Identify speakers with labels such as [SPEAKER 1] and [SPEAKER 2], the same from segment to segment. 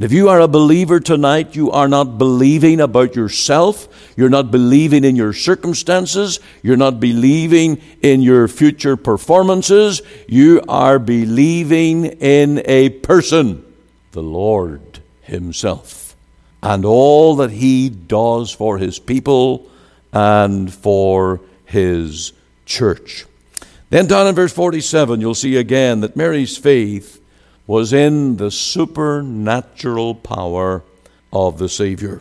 [SPEAKER 1] And if you are a believer tonight, you are not believing about yourself. You're not believing in your circumstances. You're not believing in your future performances. You are believing in a person, the Lord Himself, and all that He does for His people and for His church. Then down in verse 47, you'll see again that Mary's faith was in the supernatural power of the Savior.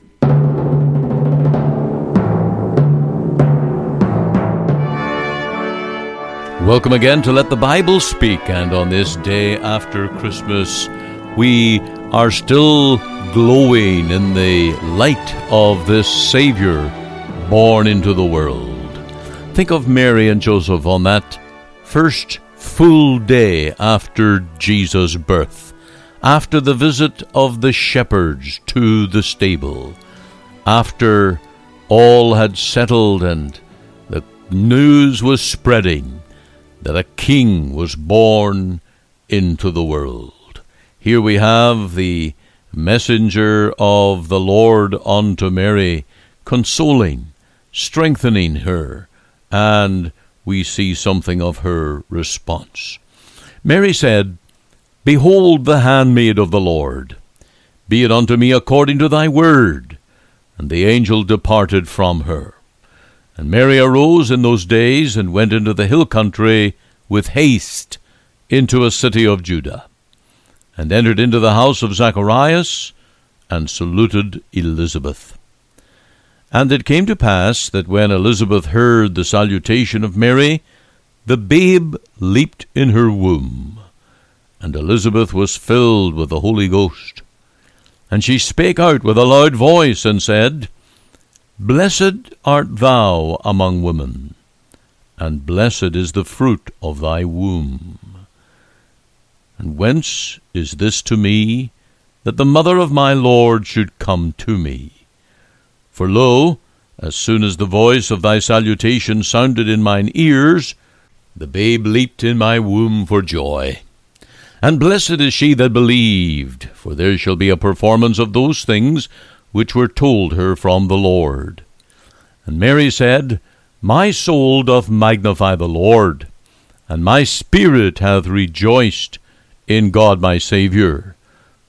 [SPEAKER 1] Welcome again to Let the Bible Speak, and on this day after Christmas, we are still glowing in the light of this Savior born into the world. Think of Mary and Joseph on that first full day after Jesus' birth, after the visit of the shepherds to the stable, after all had settled and the news was spreading that a king was born into the world. Here we have the messenger of the Lord unto Mary, consoling, strengthening her, and we see something of her response. Mary said, Behold the handmaid of the Lord. Be it unto me according to thy word. And the angel departed from her. And Mary arose in those days and went into the hill country with haste into a city of Judah, and entered into the house of Zacharias, and saluted Elizabeth. And it came to pass that when Elizabeth heard the salutation of Mary, the babe leaped in her womb, and Elizabeth was filled with the Holy Ghost. And she spake out with a loud voice, and said, Blessed art thou among women, and blessed is the fruit of thy womb. And whence is this to me, that the mother of my Lord should come to me? For lo, as soon as the voice of thy salutation sounded in mine ears, the babe leaped in my womb for joy. And blessed is she that believed, for there shall be a performance of those things which were told her from the Lord. And Mary said, My soul doth magnify the Lord, and my spirit hath rejoiced in God my Saviour,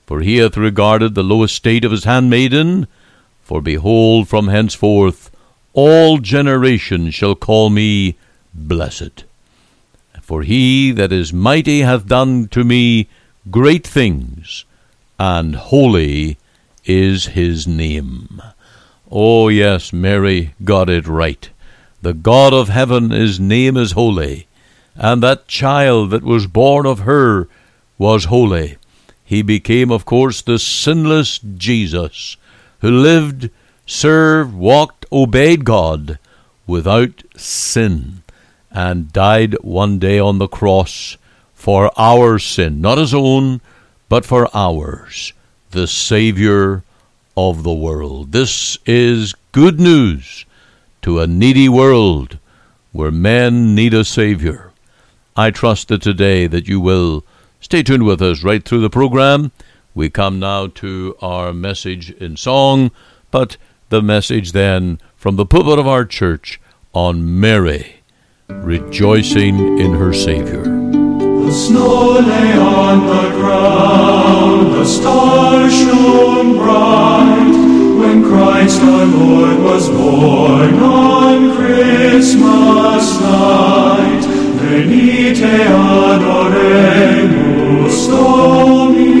[SPEAKER 1] for he hath regarded the low estate of his handmaiden. For behold, from henceforth all generations shall call me blessed. For he that is mighty hath done to me great things, and holy is his name. Oh, yes, Mary got it right. The God of heaven, his name is holy, and that child that was born of her was holy. He became, of course, the sinless Jesus who lived, served, walked, obeyed God without sin, and died one day on the cross for our sin, not his own, but for ours, the Savior of the world. This is good news to a needy world where men need a Savior. I trust that today that you will stay tuned with us right through the program we come now to our message in song, but the message then from the pulpit of our church on Mary, rejoicing in her Savior.
[SPEAKER 2] The snow lay on the ground, the stars shone bright, when Christ our Lord was born on Christmas night. Venite adoremus Dominum,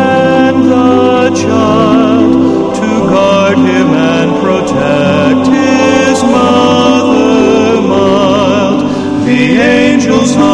[SPEAKER 2] child to guard him and protect his mother mild. The angels.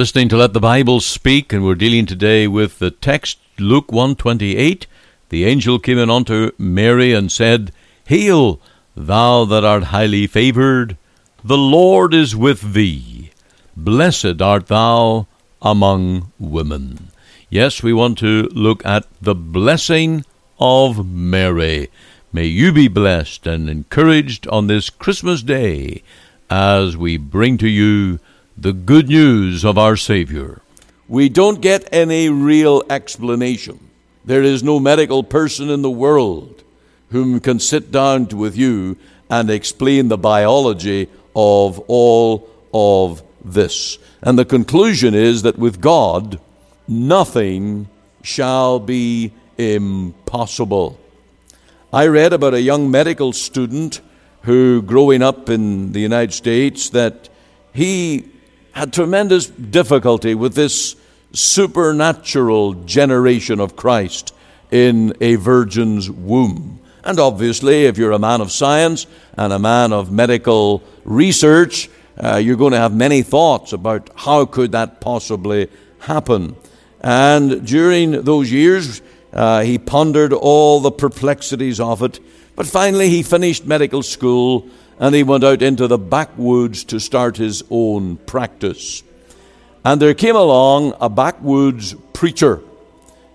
[SPEAKER 1] Listening to Let the Bible Speak, and we're dealing today with the text Luke 128. The angel came in unto Mary and said, Hail, thou that art highly favored, the Lord is with thee. Blessed art thou among women. Yes, we want to look at the blessing of Mary. May you be blessed and encouraged on this Christmas day as we bring to you the good news of our Savior. We don't get any real explanation. There is no medical person in the world whom can sit down with you and explain the biology of all of this. And the conclusion is that with God, nothing shall be impossible. I read about a young medical student who, growing up in the United States, that he had tremendous difficulty with this supernatural generation of Christ in a virgin's womb. And obviously, if you're a man of science and a man of medical research, uh, you're going to have many thoughts about how could that possibly happen. And during those years, uh, he pondered all the perplexities of it. But finally, he finished medical school and he went out into the backwoods to start his own practice. And there came along a backwoods preacher,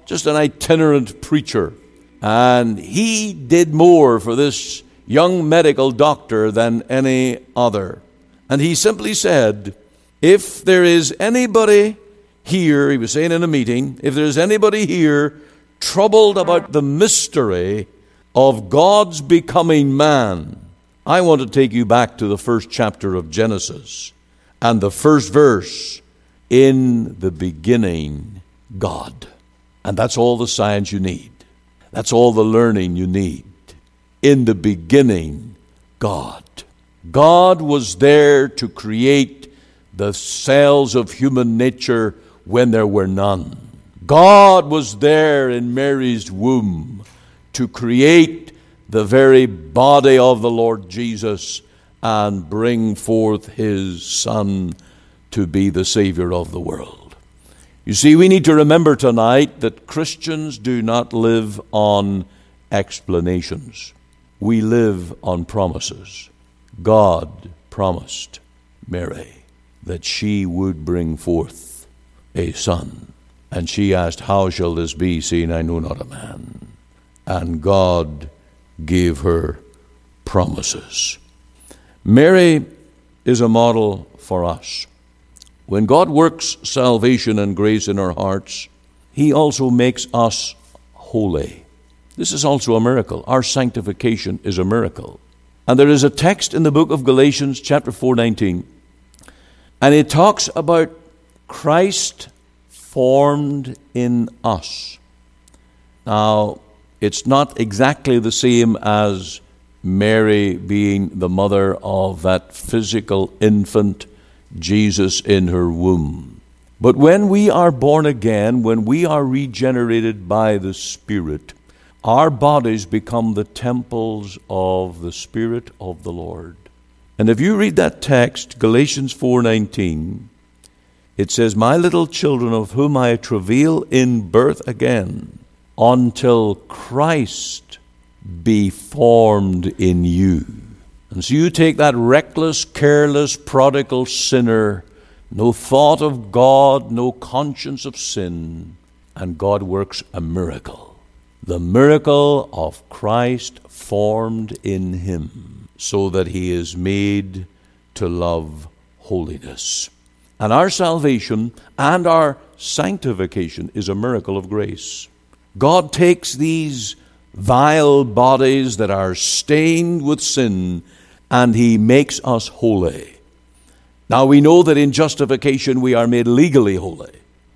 [SPEAKER 1] just an itinerant preacher. And he did more for this young medical doctor than any other. And he simply said, If there is anybody here, he was saying in a meeting, if there's anybody here troubled about the mystery of God's becoming man, I want to take you back to the first chapter of Genesis and the first verse In the beginning, God. And that's all the science you need. That's all the learning you need. In the beginning, God. God was there to create the cells of human nature when there were none. God was there in Mary's womb to create the very body of the Lord Jesus and bring forth his Son to be the Savior of the world. You see, we need to remember tonight that Christians do not live on explanations, we live on promises. God promised Mary that she would bring forth a son. And she asked, How shall this be, seeing I know not a man? And God gave her promises. Mary is a model for us. When God works salvation and grace in our hearts, He also makes us holy. This is also a miracle. Our sanctification is a miracle. And there is a text in the book of Galatians, chapter 4:19, and it talks about Christ formed in us. Now, it's not exactly the same as Mary being the mother of that physical infant, Jesus, in her womb. But when we are born again, when we are regenerated by the Spirit, our bodies become the temples of the Spirit of the Lord. And if you read that text, Galatians 4:19, it says, "My little children of whom I travail in birth again, until Christ be formed in you. And so you take that reckless, careless, prodigal sinner, no thought of God, no conscience of sin, and God works a miracle. The miracle of Christ formed in him, so that he is made to love holiness. And our salvation and our sanctification is a miracle of grace. God takes these vile bodies that are stained with sin and He makes us holy. Now we know that in justification we are made legally holy.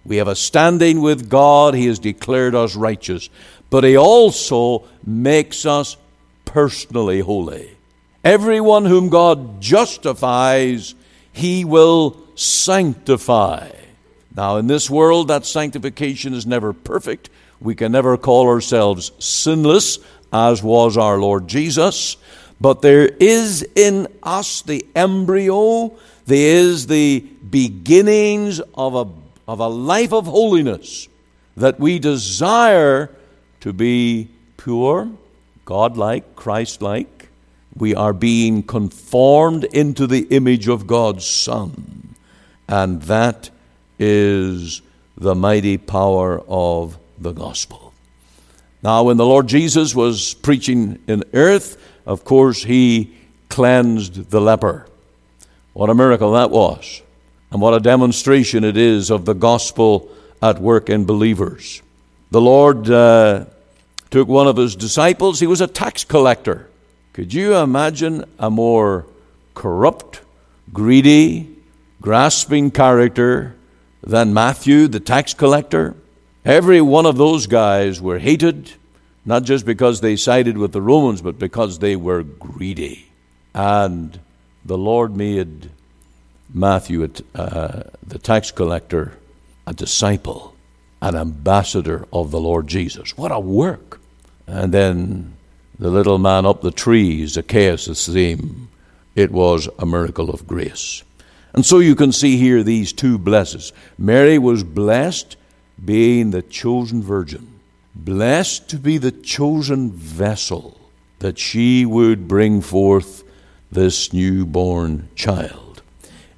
[SPEAKER 1] We have a standing with God, He has declared us righteous. But He also makes us personally holy. Everyone whom God justifies, He will sanctify. Now, in this world, that sanctification is never perfect. We can never call ourselves sinless, as was our Lord Jesus, but there is in us the embryo, There is the beginnings of a, of a life of holiness that we desire to be pure, godlike, Christ-like. We are being conformed into the image of God's Son. And that is the mighty power of the gospel. Now, when the Lord Jesus was preaching in earth, of course, he cleansed the leper. What a miracle that was. And what a demonstration it is of the gospel at work in believers. The Lord uh, took one of his disciples, he was a tax collector. Could you imagine a more corrupt, greedy, grasping character than Matthew, the tax collector? Every one of those guys were hated, not just because they sided with the Romans, but because they were greedy. And the Lord made Matthew, uh, the tax collector, a disciple, an ambassador of the Lord Jesus. What a work! And then the little man up the tree, Zacchaeus, the same. It was a miracle of grace. And so you can see here these two blessings. Mary was blessed being the chosen virgin, blessed to be the chosen vessel that she would bring forth this newborn child.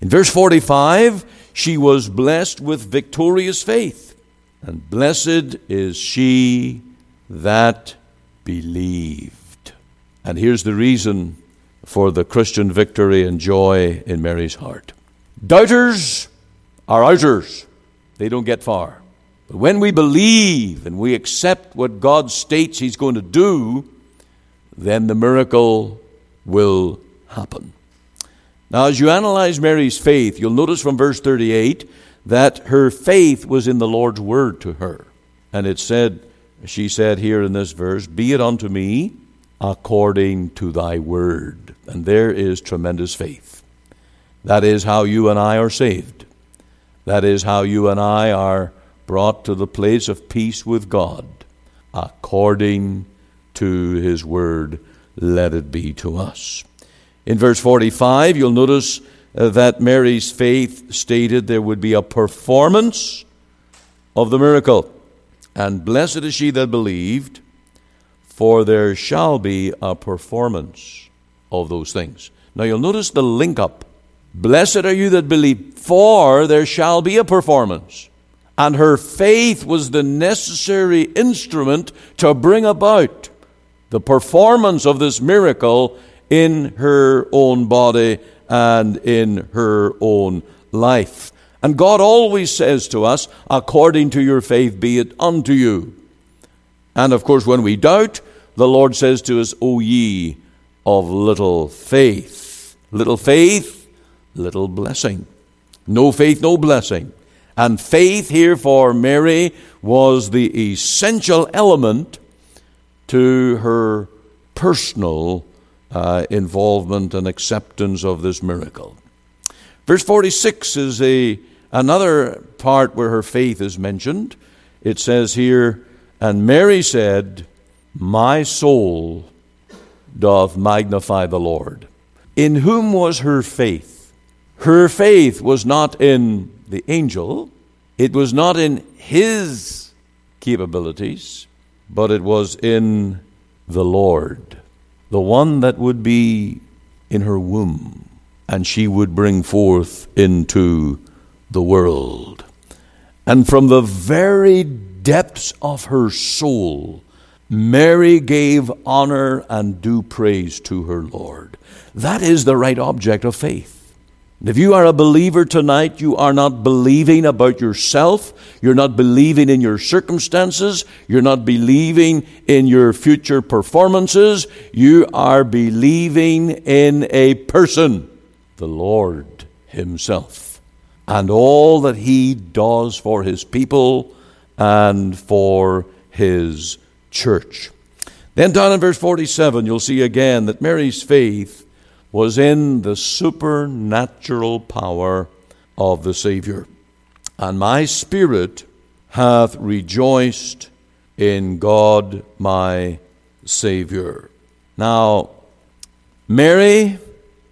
[SPEAKER 1] In verse 45, she was blessed with victorious faith, and blessed is she that believed. And here's the reason for the Christian victory and joy in Mary's heart. Doubters are outers, they don't get far. But when we believe and we accept what God states He's going to do, then the miracle will happen. Now, as you analyze Mary's faith, you'll notice from verse 38 that her faith was in the Lord's word to her. And it said, she said here in this verse, Be it unto me according to thy word. And there is tremendous faith. That is how you and I are saved. That is how you and I are brought to the place of peace with God, according to his word. Let it be to us. In verse 45, you'll notice uh, that Mary's faith stated there would be a performance of the miracle. And blessed is she that believed, for there shall be a performance of those things. Now you'll notice the link up. Blessed are you that believe, for there shall be a performance. And her faith was the necessary instrument to bring about the performance of this miracle in her own body and in her own life. And God always says to us, according to your faith be it unto you. And of course, when we doubt, the Lord says to us, O ye of little faith. Little faith, little blessing. No faith, no blessing. And faith here for Mary was the essential element to her personal uh, involvement and acceptance of this miracle. Verse 46 is a, another part where her faith is mentioned. It says here, And Mary said, My soul doth magnify the Lord. In whom was her faith? Her faith was not in the angel, it was not in his capabilities, but it was in the Lord the one that would be in her womb, and she would bring forth into the world. And from the very depths of her soul, Mary gave honor and due praise to her Lord. That is the right object of faith. If you are a believer tonight, you are not believing about yourself. You're not believing in your circumstances. You're not believing in your future performances. You are believing in a person, the Lord Himself, and all that He does for His people and for His church. Then down in verse 47, you'll see again that Mary's faith was in the supernatural power of the Savior. And my spirit hath rejoiced in God my Savior. Now, Mary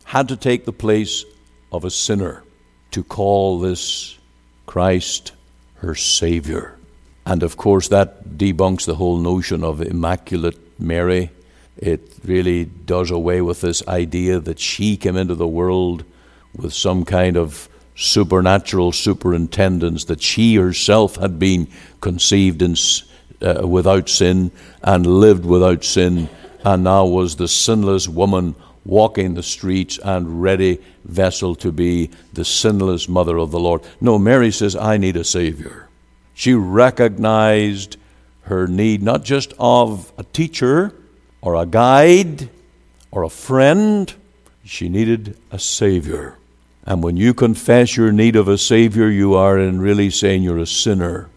[SPEAKER 1] had to take the place of a sinner to call this Christ her Savior. And of course, that debunks the whole notion of Immaculate Mary. It really does away with this idea that she came into the world with some kind of supernatural superintendence, that she herself had been conceived in, uh, without sin and lived without sin, and now was the sinless woman walking the streets and ready vessel to be the sinless mother of the Lord. No, Mary says, I need a Savior. She recognized her need not just of a teacher or a guide or a friend, she needed a Savior. And when you confess your need of a Savior, you are in really saying you're a sinner.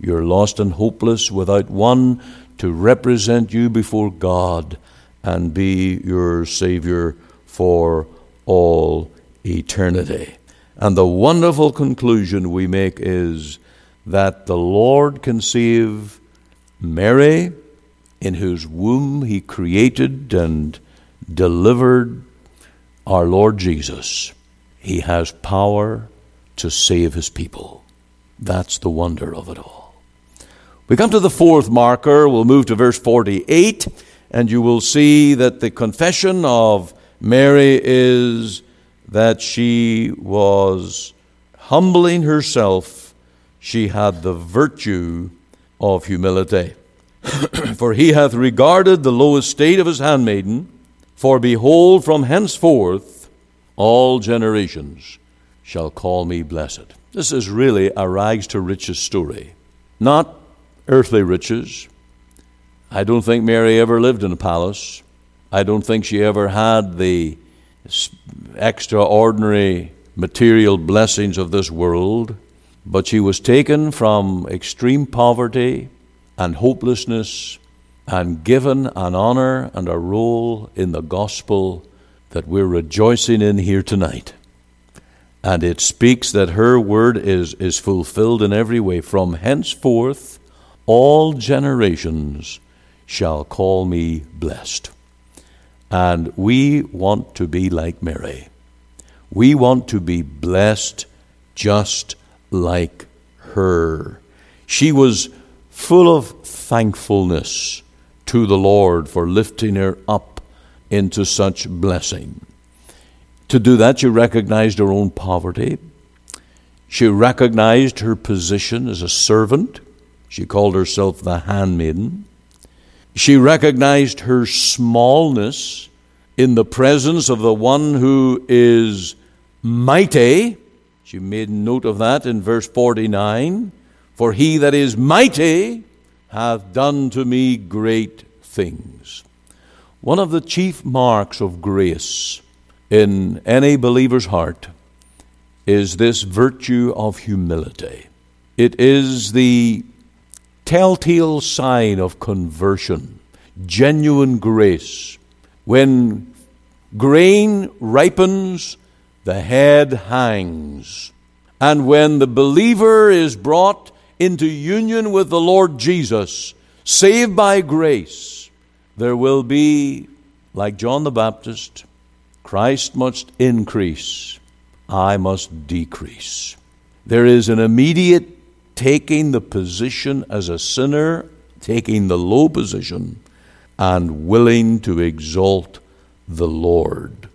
[SPEAKER 1] You're lost and hopeless without one to represent you before God and be your Savior for all eternity. And the wonderful conclusion we make is that the Lord conceived Mary, in whose womb He created and delivered our Lord Jesus. He has power to save His people. That's the wonder of it all. We come to the fourth marker. We'll move to verse 48 and you will see that the confession of Mary is that she was humbling herself. She had the virtue of humility. for he hath regarded the low estate of his handmaiden, for behold, from henceforth all generations shall call me blessed. This is really a rags to riches story. Not earthly riches, I don't think Mary ever lived in a palace. I don't think she ever had the extraordinary material blessings of this world. But she was taken from extreme poverty and hopelessness and given an honor and a role in the gospel that we're rejoicing in here tonight. And it speaks that her word is, is fulfilled in every way. From henceforth, all generations shall call me blessed. And we want to be like Mary. We want to be blessed just like her. She was full of thankfulness to the Lord for lifting her up into such blessing. To do that, she recognized her own poverty. She recognized her position as a servant. She called herself the handmaiden. She recognized her smallness in the presence of the one who is mighty. She made note of that in verse 49. For he that is mighty hath done to me great things. One of the chief marks of grace in any believer's heart is this virtue of humility. It is the telltale sign of conversion, genuine grace. When grain ripens, the head hangs. And when the believer is brought into union with the Lord Jesus, saved by grace, there will be, like John the Baptist, Christ must increase, I must decrease. There is an immediate taking the position as a sinner, taking the low position, and willing to exalt the Lord.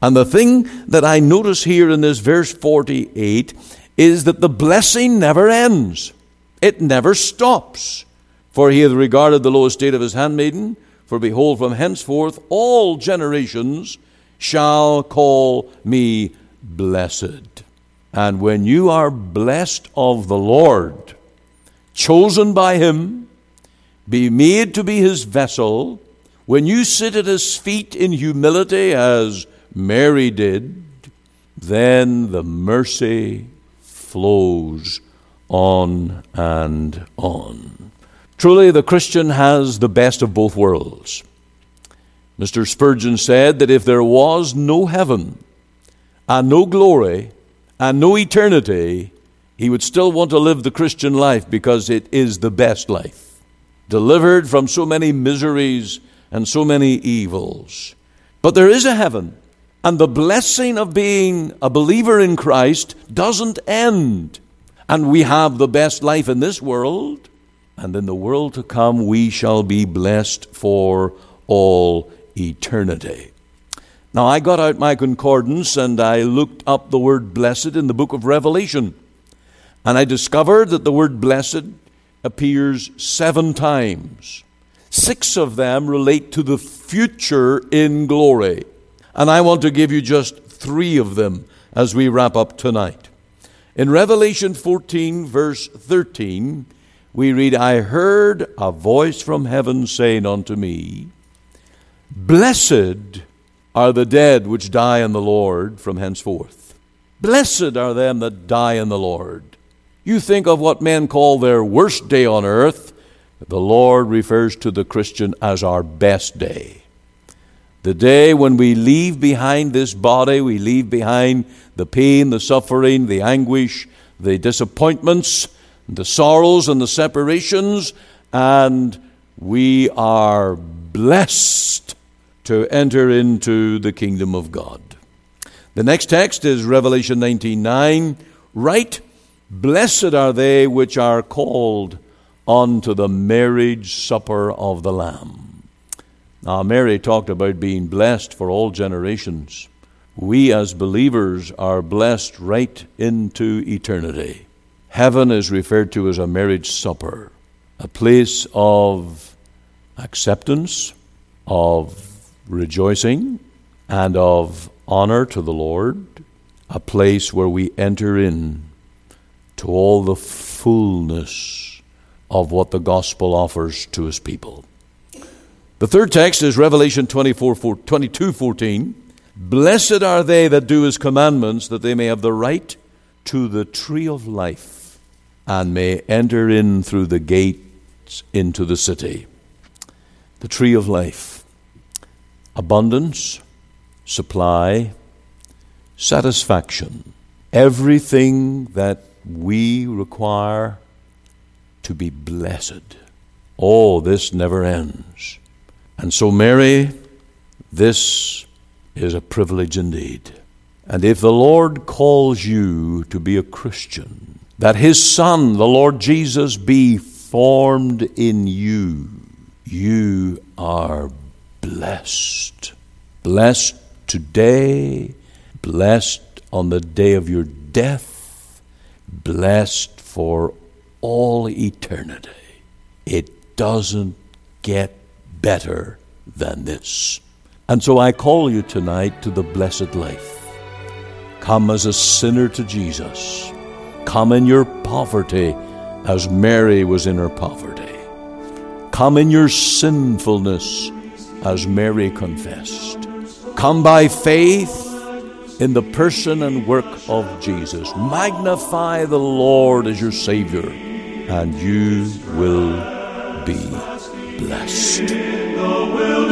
[SPEAKER 1] And the thing that I notice here in this verse 48 is that the blessing never ends, it never stops. For he hath regarded the low estate of his handmaiden, for behold, from henceforth all generations shall call me blessed. And when you are blessed of the Lord, chosen by Him, be made to be His vessel, when you sit at His feet in humility, as Mary did, then the mercy flows on and on. Truly, the Christian has the best of both worlds. Mr. Spurgeon said that if there was no heaven and no glory, and no eternity, he would still want to live the Christian life because it is the best life. Delivered from so many miseries and so many evils. But there is a heaven And the blessing of being a believer in Christ doesn't end. And we have the best life in this world, and in the world to come, we shall be blessed for all eternity. Now, I got out my concordance and I looked up the word blessed in the book of Revelation. And I discovered that the word blessed appears seven times. Six of them relate to the future in glory. And I want to give you just three of them as we wrap up tonight. In Revelation 14, verse 13, we read, I heard a voice from heaven saying unto me, Blessed are the dead which die in the Lord from henceforth. Blessed are them that die in the Lord. You think of what men call their worst day on earth, the Lord refers to the Christian as our best day. The day when we leave behind this body, we leave behind the pain, the suffering, the anguish, the disappointments, the sorrows, and the separations, and we are blessed to enter into the kingdom of God. The next text is Revelation 19:9. Right, blessed are they which are called unto the marriage supper of the Lamb. Now, Mary talked about being blessed for all generations. We as believers are blessed right into eternity. Heaven is referred to as a marriage supper, a place of acceptance, of rejoicing and of honor to the Lord, a place where we enter in to all the fullness of what the gospel offers to his people. The third text is Revelation 24, 22 14. Blessed are they that do his commandments, that they may have the right to the tree of life and may enter in through the gates into the city. The tree of life abundance, supply, satisfaction, everything that we require to be blessed. All this never ends. And so, Mary, this is a privilege indeed. And if the Lord calls you to be a Christian, that His Son, the Lord Jesus, be formed in you, you are blessed. Blessed today, blessed on the day of your death, blessed for all eternity. It doesn't get better than this. And so I call you tonight to the blessed life. Come as a sinner to Jesus. Come in your poverty as Mary was in her poverty. Come in your sinfulness as Mary confessed. Come by faith in the person and work of Jesus. Magnify the Lord as your Savior, and you will be blessed.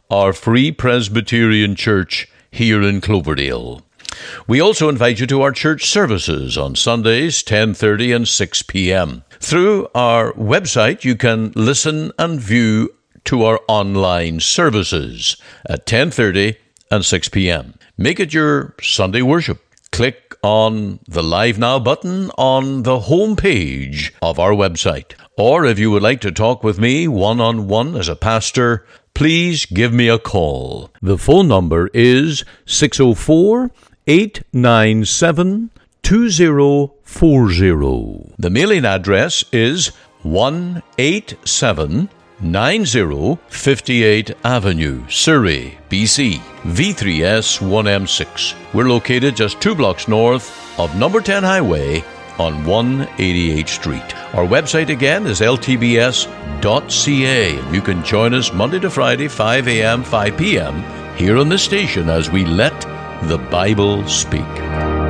[SPEAKER 1] our Free Presbyterian Church here in Cloverdale. We also invite you to our church services on Sundays 10:30 and 6 p.m. Through our website you can listen and view to our online services at 10:30 and 6 p.m. Make it your Sunday worship. Click on the Live Now button on the home page of our website. Or if you would like to talk with me one on one as a pastor, please give me a call. The phone number is 604 897 2040. The mailing address is 187 9058 Avenue, Surrey, BC, V3S 1M6. We're located just two blocks north of number 10 Highway on 188th Street. Our website again is ltbs.ca, you can join us Monday to Friday, 5 a.m., 5 p.m., here on the station as we let the Bible speak.